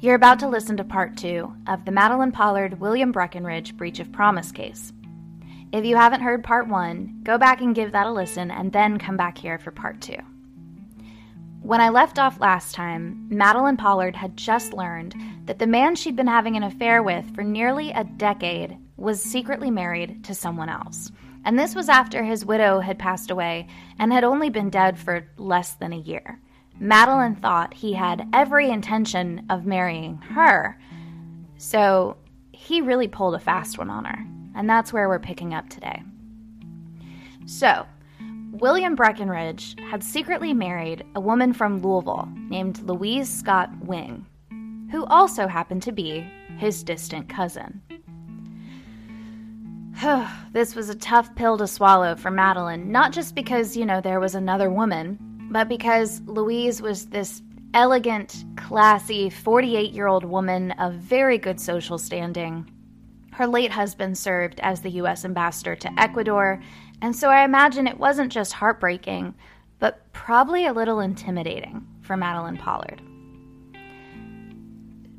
You're about to listen to part two of the Madeline Pollard William Breckinridge breach of promise case. If you haven't heard part one, go back and give that a listen and then come back here for part two. When I left off last time, Madeline Pollard had just learned that the man she'd been having an affair with for nearly a decade was secretly married to someone else. And this was after his widow had passed away and had only been dead for less than a year. Madeline thought he had every intention of marrying her. So he really pulled a fast one on her. And that's where we're picking up today. So, William Breckinridge had secretly married a woman from Louisville named Louise Scott Wing, who also happened to be his distant cousin. this was a tough pill to swallow for Madeline, not just because, you know, there was another woman, but because Louise was this elegant, classy 48 year old woman of very good social standing. Her late husband served as the U.S. ambassador to Ecuador, and so I imagine it wasn't just heartbreaking, but probably a little intimidating for Madeline Pollard.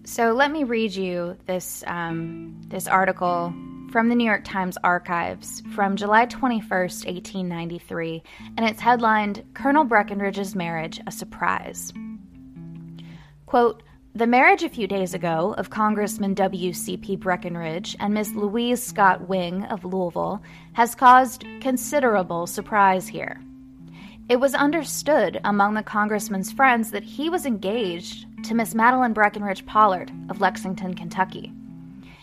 So let me read you this um, this article from the New York Times archives from July 21st, 1893, and it's headlined Colonel Breckinridge's Marriage a Surprise. Quote, the marriage a few days ago of Congressman W.C.P. Breckinridge and Miss Louise Scott Wing of Louisville has caused considerable surprise here. It was understood among the congressman's friends that he was engaged to Miss Madeline Breckinridge Pollard of Lexington, Kentucky.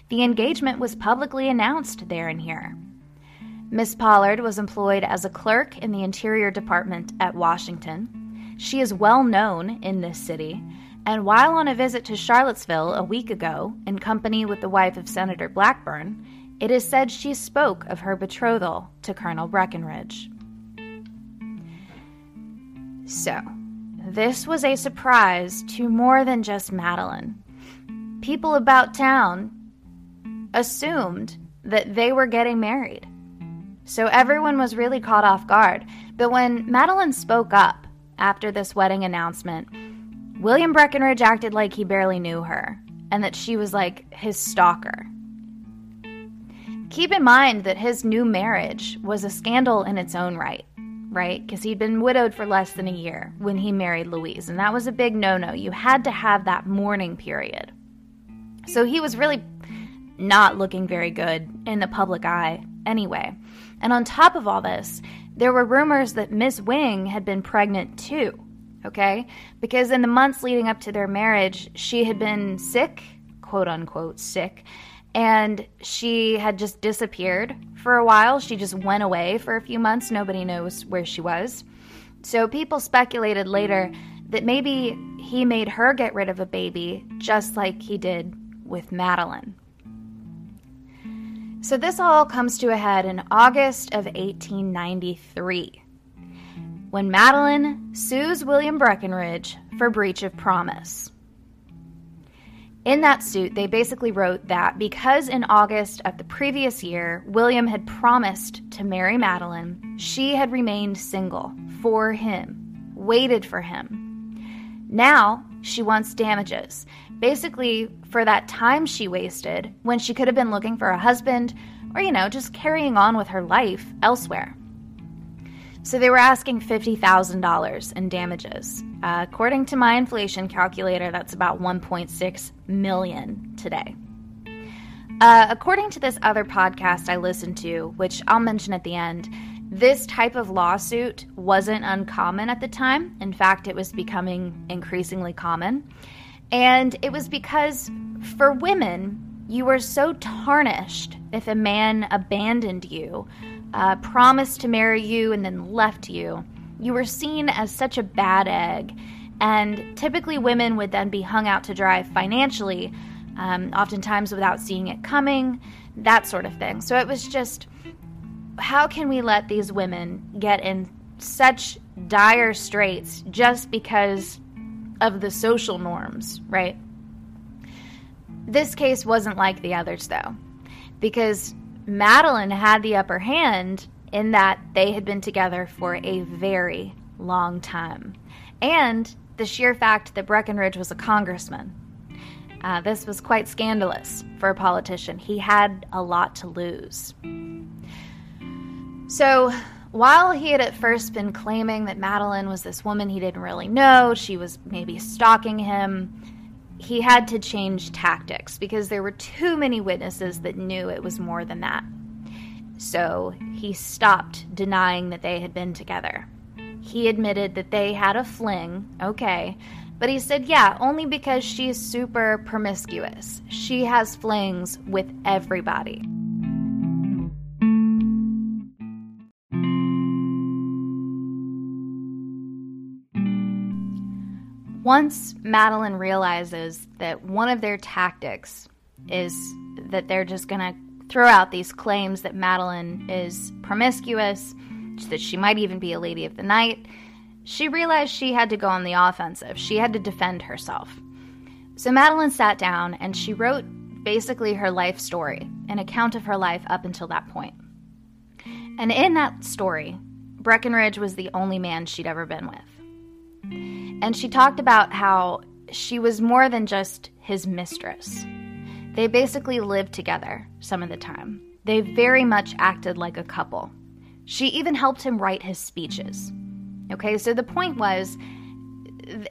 The engagement was publicly announced there and here. Miss Pollard was employed as a clerk in the Interior Department at Washington. She is well known in this city, and while on a visit to Charlottesville a week ago in company with the wife of Senator Blackburn, it is said she spoke of her betrothal to Colonel Breckinridge. So, this was a surprise to more than just Madeline. People about town assumed that they were getting married. So everyone was really caught off guard. But when Madeline spoke up after this wedding announcement, William Breckinridge acted like he barely knew her and that she was like his stalker. Keep in mind that his new marriage was a scandal in its own right, right? Because he'd been widowed for less than a year when he married Louise, and that was a big no no. You had to have that mourning period. So he was really not looking very good in the public eye anyway. And on top of all this, there were rumors that Miss Wing had been pregnant too, okay? Because in the months leading up to their marriage, she had been sick, quote unquote, sick, and she had just disappeared for a while. She just went away for a few months. Nobody knows where she was. So people speculated later that maybe he made her get rid of a baby just like he did with Madeline. So this all comes to a head in August of 1893 when Madeline sues William Breckinridge for breach of promise. In that suit, they basically wrote that because in August of the previous year, William had promised to marry Madeline, she had remained single for him, waited for him. Now she wants damages basically for that time she wasted when she could have been looking for a husband or, you know, just carrying on with her life elsewhere. So they were asking $50,000 in damages. Uh, according to my inflation calculator, that's about 1.6 million today. Uh, according to this other podcast I listened to, which I'll mention at the end, this type of lawsuit wasn't uncommon at the time. In fact, it was becoming increasingly common. And it was because for women, you were so tarnished if a man abandoned you, uh, promised to marry you, and then left you. You were seen as such a bad egg. And typically, women would then be hung out to dry financially, um, oftentimes without seeing it coming, that sort of thing. So it was just how can we let these women get in such dire straits just because of the social norms, right? This case wasn't like the others, though, because Madeline had the upper hand in that they had been together for a very long time. And the sheer fact that Breckinridge was a congressman. Uh, this was quite scandalous for a politician. He had a lot to lose. So, while he had at first been claiming that Madeline was this woman he didn't really know, she was maybe stalking him, he had to change tactics because there were too many witnesses that knew it was more than that. So he stopped denying that they had been together. He admitted that they had a fling, okay, but he said, yeah, only because she's super promiscuous. She has flings with everybody. Once Madeline realizes that one of their tactics is that they're just going to throw out these claims that Madeline is promiscuous, that she might even be a lady of the night, she realized she had to go on the offensive. She had to defend herself. So Madeline sat down and she wrote basically her life story, an account of her life up until that point. And in that story, Breckinridge was the only man she'd ever been with. And she talked about how she was more than just his mistress. They basically lived together some of the time. They very much acted like a couple. She even helped him write his speeches. Okay, so the point was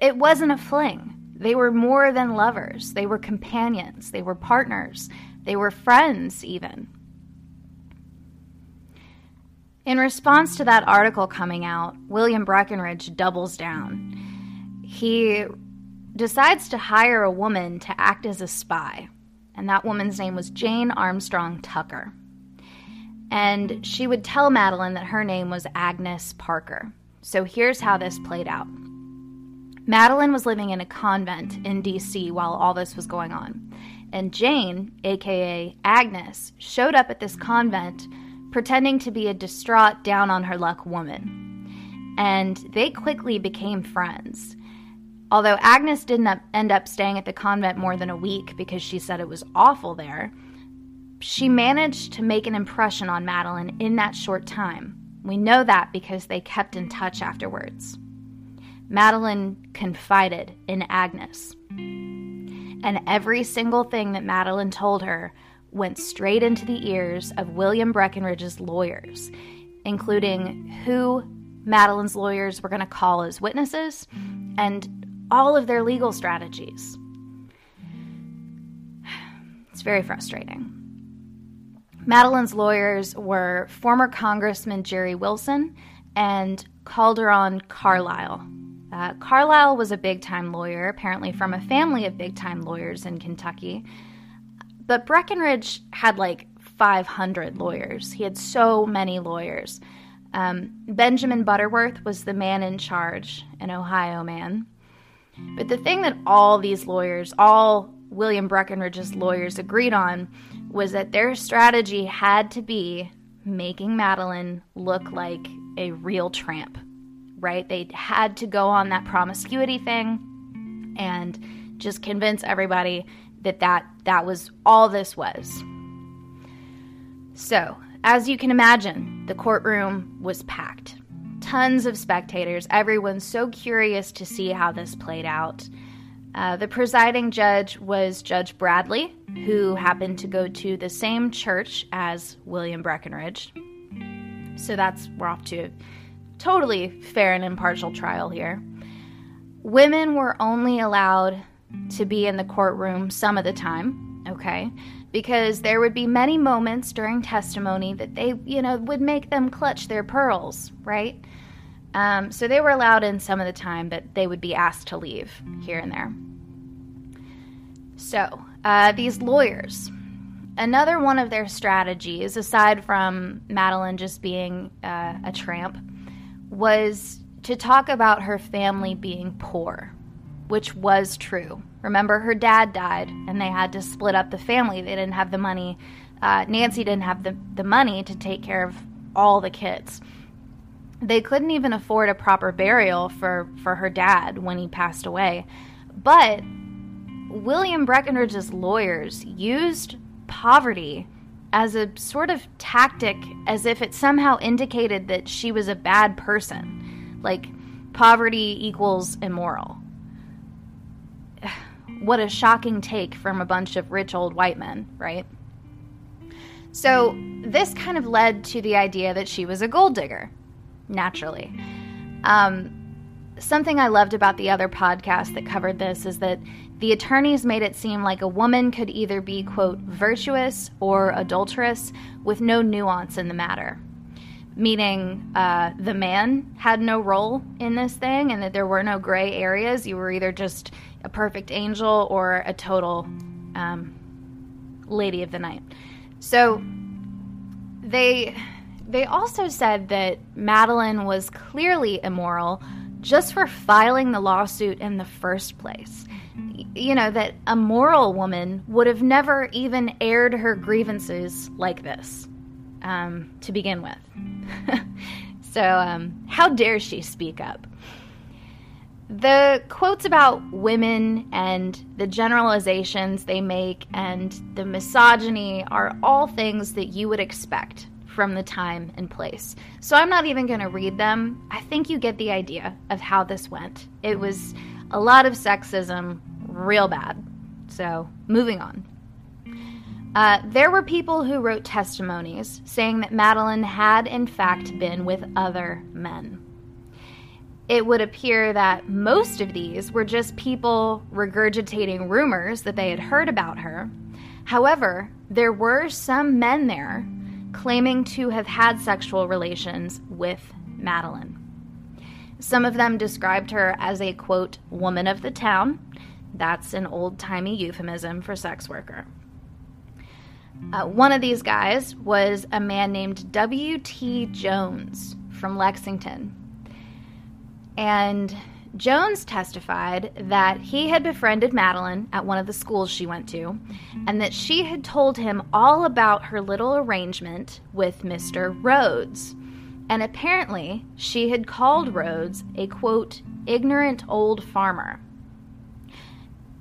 it wasn't a fling. They were more than lovers, they were companions, they were partners, they were friends, even. In response to that article coming out, William Breckinridge doubles down he decides to hire a woman to act as a spy, and that woman's name was Jane Armstrong Tucker. And she would tell Madeline that her name was Agnes Parker. So here's how this played out. Madeline was living in a convent in DC while all this was going on. And Jane, aka Agnes, showed up at this convent pretending to be a distraught, down on her luck woman. And they quickly became friends. Although Agnes didn't end up staying at the convent more than a week because she said it was awful there, she managed to make an impression on Madeline in that short time. We know that because they kept in touch afterwards. Madeline confided in Agnes. And every single thing that Madeline told her went straight into the ears of William Breckinridge's lawyers, including who Madeline's lawyers were going to call as witnesses and all of their legal strategies. It's very frustrating. Madeline's lawyers were former Congressman Jerry Wilson and Calderon Carlisle. Uh, Carlisle was a big time lawyer, apparently from a family of big time lawyers in Kentucky. But Breckinridge had like 500 lawyers. He had so many lawyers. Um, Benjamin Butterworth was the man in charge, an Ohio man. But the thing that all these lawyers, all William Breckinridge's lawyers agreed on was that their strategy had to be making Madeline look like a real tramp, right? They had to go on that promiscuity thing and just convince everybody that that, that was all this was. So, as you can imagine, the courtroom was packed tons of spectators, Everyone's so curious to see how this played out. Uh, the presiding judge was Judge Bradley, who happened to go to the same church as William Breckinridge. So that's, we're off to a totally fair and impartial trial here. Women were only allowed to be in the courtroom some of the time, okay? Because there would be many moments during testimony that they, you know, would make them clutch their pearls, right? Um, so they were allowed in some of the time, but they would be asked to leave here and there. So, uh, these lawyers, another one of their strategies, aside from Madeline just being uh, a tramp, was to talk about her family being poor, which was true. Remember, her dad died and they had to split up the family. They didn't have the money. Uh, Nancy didn't have the, the money to take care of all the kids they couldn't even afford a proper burial for, for her dad when he passed away. But William Breckinridge's lawyers used poverty as a sort of tactic as if it somehow indicated that she was a bad person. Like, poverty equals immoral. What a shocking take from a bunch of rich old white men, right? So, this kind of led to the idea that she was a gold digger, naturally. Um, something I loved about the other podcast that covered this is that the attorneys made it seem like a woman could either be, quote, virtuous or adulterous with no nuance in the matter. Meaning uh, the man had no role in this thing and that there were no gray areas. You were either just a perfect angel or a total um, lady of the night. So they they also said that Madeline was clearly immoral just for filing the lawsuit in the first place. You know, that a moral woman would have never even aired her grievances like this um, to begin with. so, um, how dare she speak up? The quotes about women and the generalizations they make and the misogyny are all things that you would expect from the time and place. So I'm not even going to read them. I think you get the idea of how this went. It was a lot of sexism, real bad. So, moving on. Uh, there were people who wrote testimonies saying that Madeline had, in fact, been with other men. It would appear that most of these were just people regurgitating rumors that they had heard about her. However, there were some men there claiming to have had sexual relations with Madeline. Some of them described her as a quote, woman of the town. That's an old timey euphemism for sex worker. Uh, one of these guys was a man named W.T. Jones from Lexington. And Jones testified that he had befriended Madeline at one of the schools she went to, and that she had told him all about her little arrangement with Mr. Rhodes. And apparently, she had called Rhodes a quote, ignorant old farmer.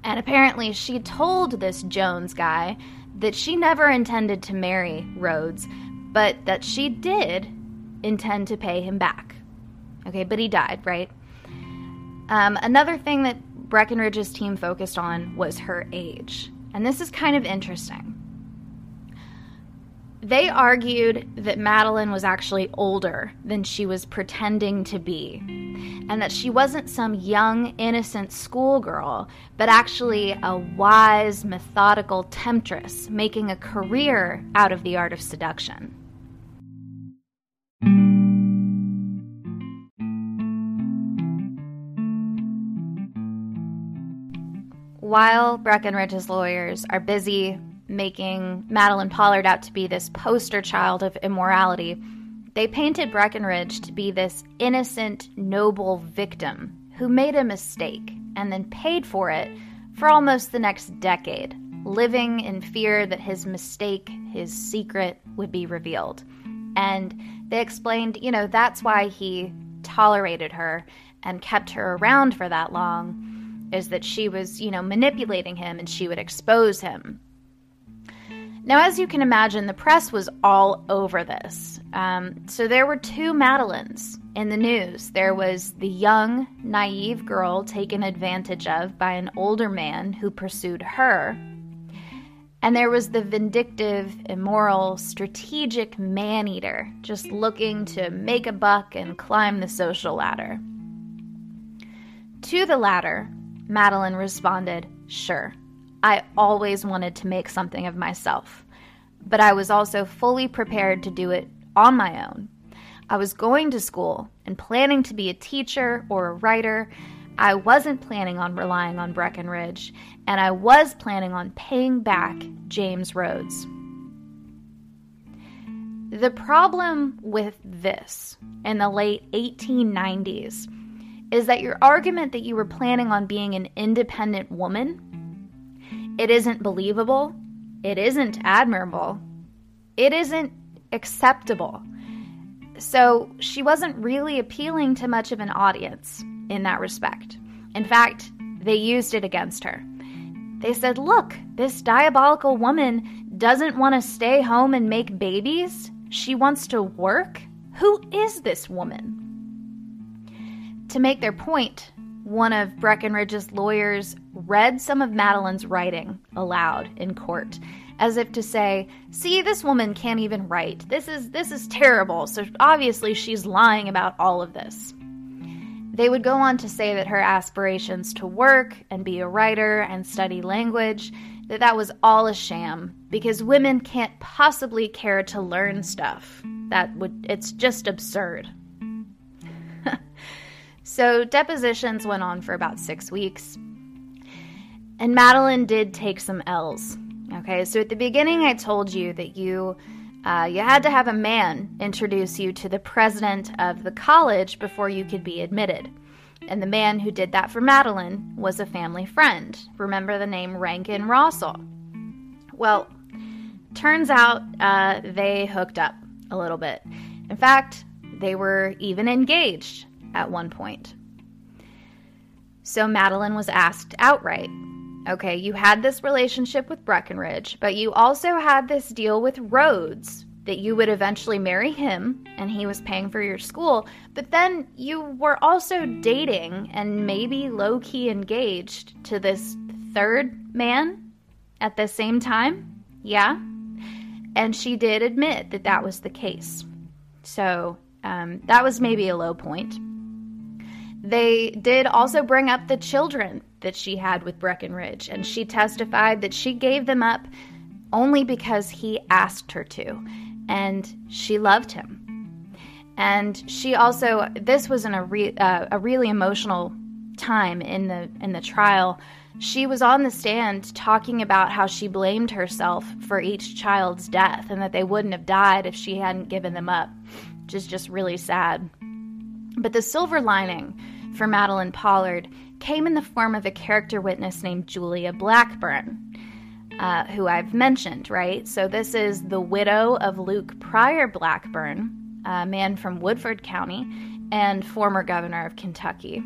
And apparently, she told this Jones guy that she never intended to marry Rhodes, but that she did intend to pay him back. Okay, but he died, right? Um, another thing that Breckinridge's team focused on was her age. And this is kind of interesting. They argued that Madeline was actually older than she was pretending to be, and that she wasn't some young, innocent schoolgirl, but actually a wise, methodical temptress making a career out of the art of seduction. While Breckinridge's lawyers are busy making Madeline Pollard out to be this poster child of immorality, they painted Breckinridge to be this innocent, noble victim who made a mistake and then paid for it for almost the next decade, living in fear that his mistake, his secret, would be revealed. And they explained, you know, that's why he tolerated her and kept her around for that long is that she was, you know, manipulating him and she would expose him. Now, as you can imagine, the press was all over this. Um, so there were two Madelines in the news. There was the young, naive girl taken advantage of by an older man who pursued her. And there was the vindictive, immoral, strategic man eater just looking to make a buck and climb the social ladder. To the latter, Madeline responded, Sure. I always wanted to make something of myself, but I was also fully prepared to do it on my own. I was going to school and planning to be a teacher or a writer. I wasn't planning on relying on Breckinridge, and I was planning on paying back James Rhodes. The problem with this in the late 1890s is that your argument that you were planning on being an independent woman, it isn't believable, it isn't admirable, it isn't acceptable. So she wasn't really appealing to much of an audience in that respect. In fact, they used it against her. They said, Look, this diabolical woman doesn't want to stay home and make babies. She wants to work. Who is this woman? To make their point, one of Breckinridge's lawyers read some of Madeline's writing aloud in court, as if to say, "See, this woman can't even write. This is this is terrible. So obviously she's lying about all of this." They would go on to say that her aspirations to work and be a writer and study language that that was all a sham because women can't possibly care to learn stuff. That would it's just absurd. So depositions went on for about 6 weeks. And Madeline did take some L's. Okay, so at the beginning I told you that you uh, you had to have a man introduce you to the president of the college before you could be admitted. And the man who did that for Madeline was a family friend. Remember the name Rankin Rossell? Well, turns out uh, they hooked up a little bit. In fact, they were even engaged at one point. So Madeline was asked outright okay, you had this relationship with Breckinridge, but you also had this deal with Rhodes that you would eventually marry him and he was paying for your school, but then you were also dating and maybe low key engaged to this third man at the same time? Yeah. And she did admit that that was the case. So um, that was maybe a low point. They did also bring up the children that she had with Breckinridge, and she testified that she gave them up only because he asked her to and she loved him. And she also, this was in a, re, uh, a really emotional time in the in the trial. She was on the stand talking about how she blamed herself for each child's death and that they wouldn't have died if she hadn't given them up, which is just really sad. But the silver lining for Madeline Pollard came in the form of a character witness named Julia Blackburn uh, who I've mentioned, right? So this is the widow of Luke Pryor Blackburn, a man from Woodford County and former governor of Kentucky.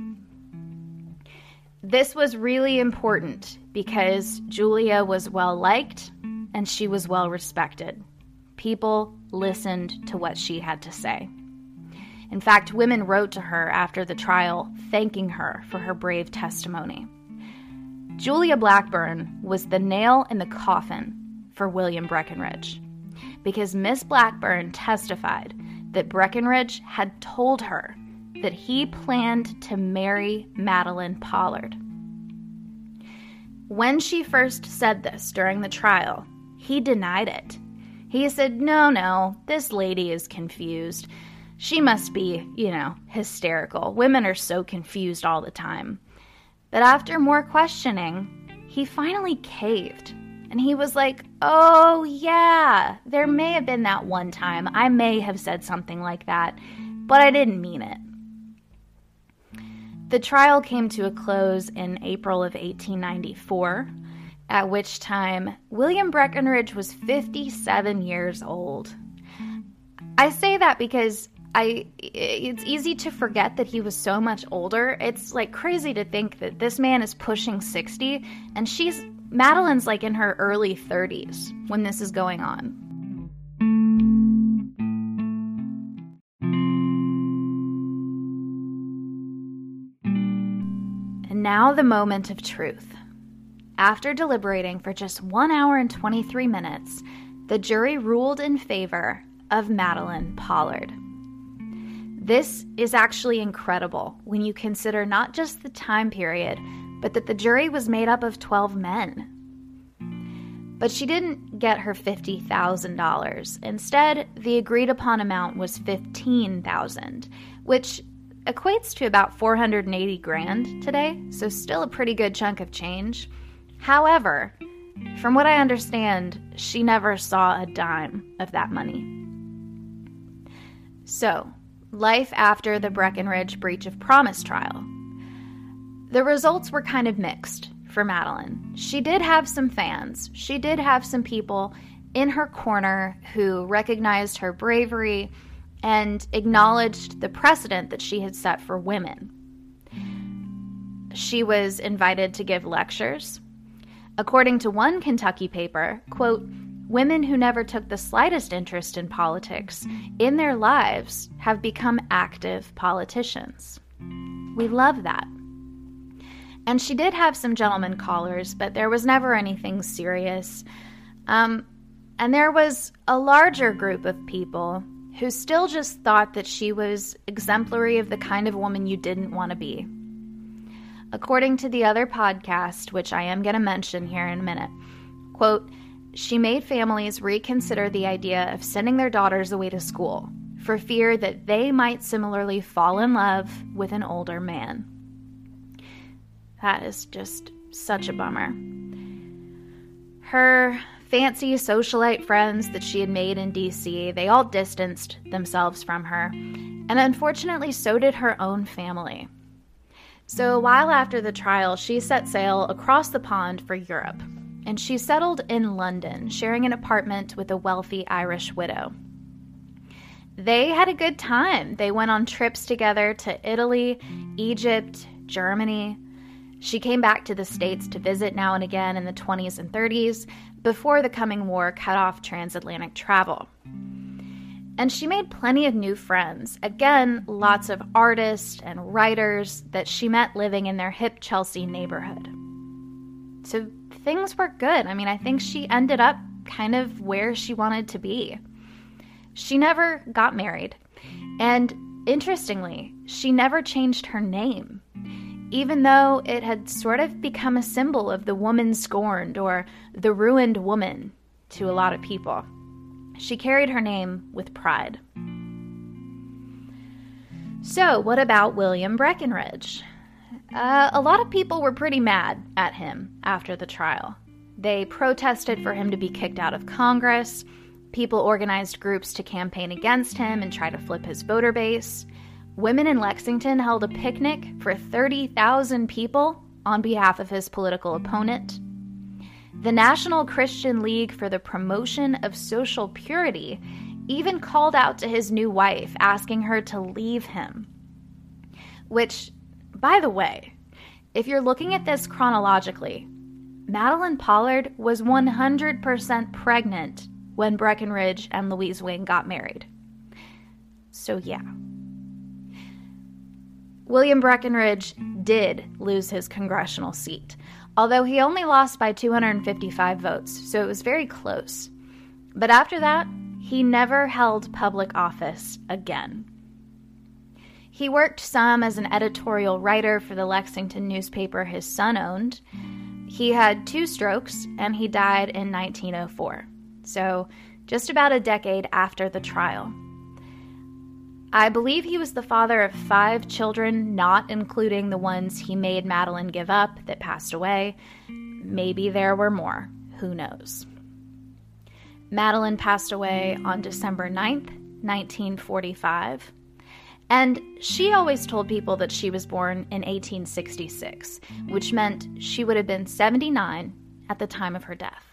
This was really important because Julia was well liked and she was well respected. People listened to what she had to say. In fact, women wrote to her after the trial thanking her for her brave testimony. Julia Blackburn was the nail in the coffin for William Breckinridge because Miss Blackburn testified that Breckinridge had told her that he planned to marry Madeline Pollard. When she first said this during the trial, he denied it. He said, No, no, this lady is confused. She must be, you know, hysterical. Women are so confused all the time. But after more questioning, he finally caved. And he was like, Oh, yeah, there may have been that one time. I may have said something like that, but I didn't mean it. The trial came to a close in April of 1894, at which time William Breckinridge was 57 years old. I say that because I it's easy to forget that he was so much older. It's like crazy to think that this man is pushing 60 and she's Madeline's like in her early 30s when this is going on. And now the moment of truth. After deliberating for just 1 hour and 23 minutes, the jury ruled in favor of Madeline Pollard. This is actually incredible when you consider not just the time period, but that the jury was made up of 12 men. But she didn't get her $50,000. Instead, the agreed upon amount was 15,000, which equates to about 480 grand today, so still a pretty good chunk of change. However, from what I understand, she never saw a dime of that money. So, life after the Breckinridge breach of promise trial. The results were kind of mixed for Madeline. She did have some fans, she did have some people in her corner who recognized her bravery and acknowledged the precedent that she had set for women. She was invited to give lectures. According to one Kentucky paper, quote, Women who never took the slightest interest in politics in their lives have become active politicians. We love that. And she did have some gentlemen callers, but there was never anything serious. Um, and there was a larger group of people who still just thought that she was exemplary of the kind of woman you didn't want to be. According to the other podcast, which I am going to mention here in a minute, quote, she made families reconsider the idea of sending their daughters away to school for fear that they might similarly fall in love with an older man. That is just such a bummer. Her fancy socialite friends that she had made in DC, they all distanced themselves from her, and unfortunately, so did her own family. So, a while after the trial, she set sail across the pond for Europe, and she settled in London, sharing an apartment with a wealthy Irish widow. They had a good time. They went on trips together to Italy, Egypt, Germany. She came back to the States to visit now and again in the 20s and 30s, before the coming war cut off transatlantic travel. And she made plenty of new friends. Again, lots of artists and writers that she met living in their hip Chelsea neighborhood. So things were good. I mean, I think she ended up kind of where she wanted to be. She never got married. And interestingly, she never changed her name even though it had sort of become a symbol of the woman scorned or the ruined woman to a lot of people. She carried her name with pride. So, what about William Breckinridge? Uh, a lot of people were pretty mad at him after the trial. They protested for him to be kicked out of Congress. People organized groups to campaign against him and try to flip his voter base women in Lexington held a picnic for 30,000 people on behalf of his political opponent. The National Christian League for the Promotion of Social Purity even called out to his new wife, asking her to leave him. Which, by the way, if you're looking at this chronologically, Madeline Pollard was 100% pregnant when Breckinridge and Louise Wing got married. So, yeah. William Breckinridge did lose his congressional seat, although he only lost by 255 votes, so it was very close. But after that, he never held public office again. He worked some as an editorial writer for the Lexington newspaper his son owned. He had two strokes and he died in 1904, so just about a decade after the trial. I believe he was the father of five children, not including the ones he made Madeline give up that passed away. Maybe there were more. Who knows? Madeline passed away on December 9th, 1945. And she always told people that she was born in 1866, which meant she would have been 79 at the time of her death.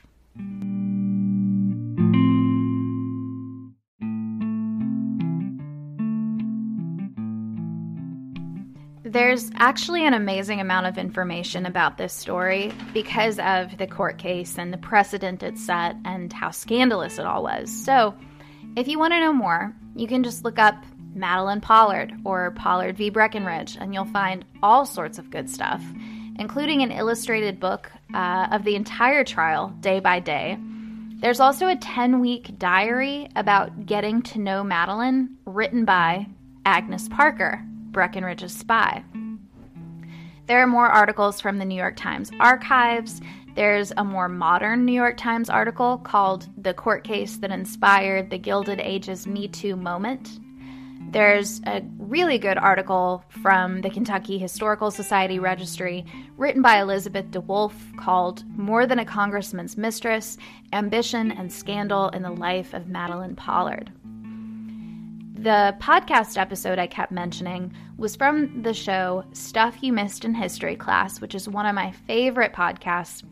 There's actually an amazing amount of information about this story because of the court case and the precedent it set and how scandalous it all was. So, if you want to know more, you can just look up Madeline Pollard or Pollard v. Breckinridge, and you'll find all sorts of good stuff, including an illustrated book uh, of the entire trial, day by day. There's also a 10 week diary about getting to know Madeline, written by Agnes Parker, Breckinridge's spy. There are more articles from the New York Times archives. There's a more modern New York Times article called The Court Case That Inspired the Gilded Age's Me Too Moment. There's a really good article from the Kentucky Historical Society Registry written by Elizabeth DeWolf called More Than a Congressman's Mistress Ambition and Scandal in the Life of Madeline Pollard. The podcast episode I kept mentioning was from the show Stuff You Missed in History Class, which is one of my favorite podcasts.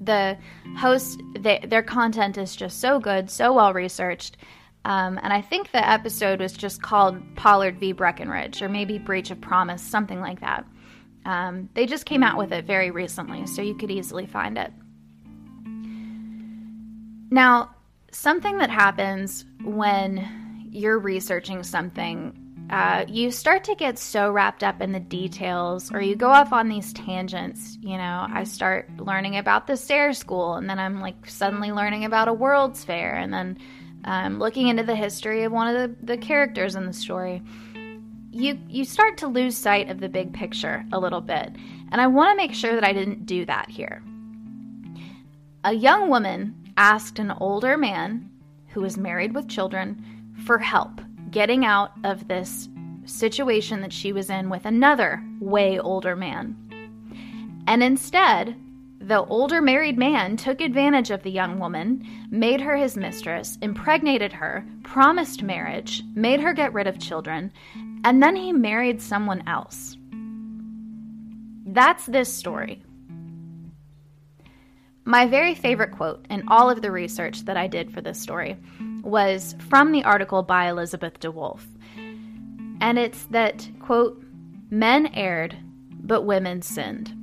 The hosts, they, their content is just so good, so well researched. Um, and I think the episode was just called Pollard v. Breckinridge, or maybe Breach of Promise, something like that. Um, they just came out with it very recently, so you could easily find it. Now, something that happens when you're researching something uh, you start to get so wrapped up in the details or you go off on these tangents. You know, I start learning about the Sayre School, and then I'm like suddenly learning about a World's Fair, and then um, looking into the history of one of the, the characters in the story. You, you start to lose sight of the big picture a little bit. And I want to make sure that I didn't do that here. A young woman asked an older man who was married with children for help getting out of this situation that she was in with another way older man. And instead, the older married man took advantage of the young woman, made her his mistress, impregnated her, promised marriage, made her get rid of children, and then he married someone else. That's this story. My very favorite quote in all of the research that I did for this story was from the article by Elizabeth DeWolf. And it's that, quote, men erred, but women sinned.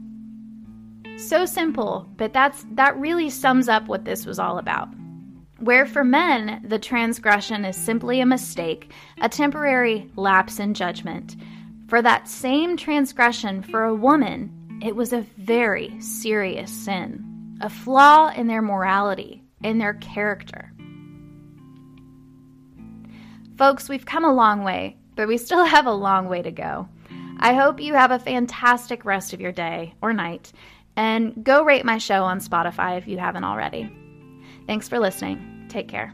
So simple, but that's that really sums up what this was all about. Where for men, the transgression is simply a mistake, a temporary lapse in judgment. For that same transgression for a woman, it was a very serious sin, a flaw in their morality, in their character. Folks, we've come a long way, but we still have a long way to go. I hope you have a fantastic rest of your day or night, and go rate my show on Spotify if you haven't already. Thanks for listening. Take care.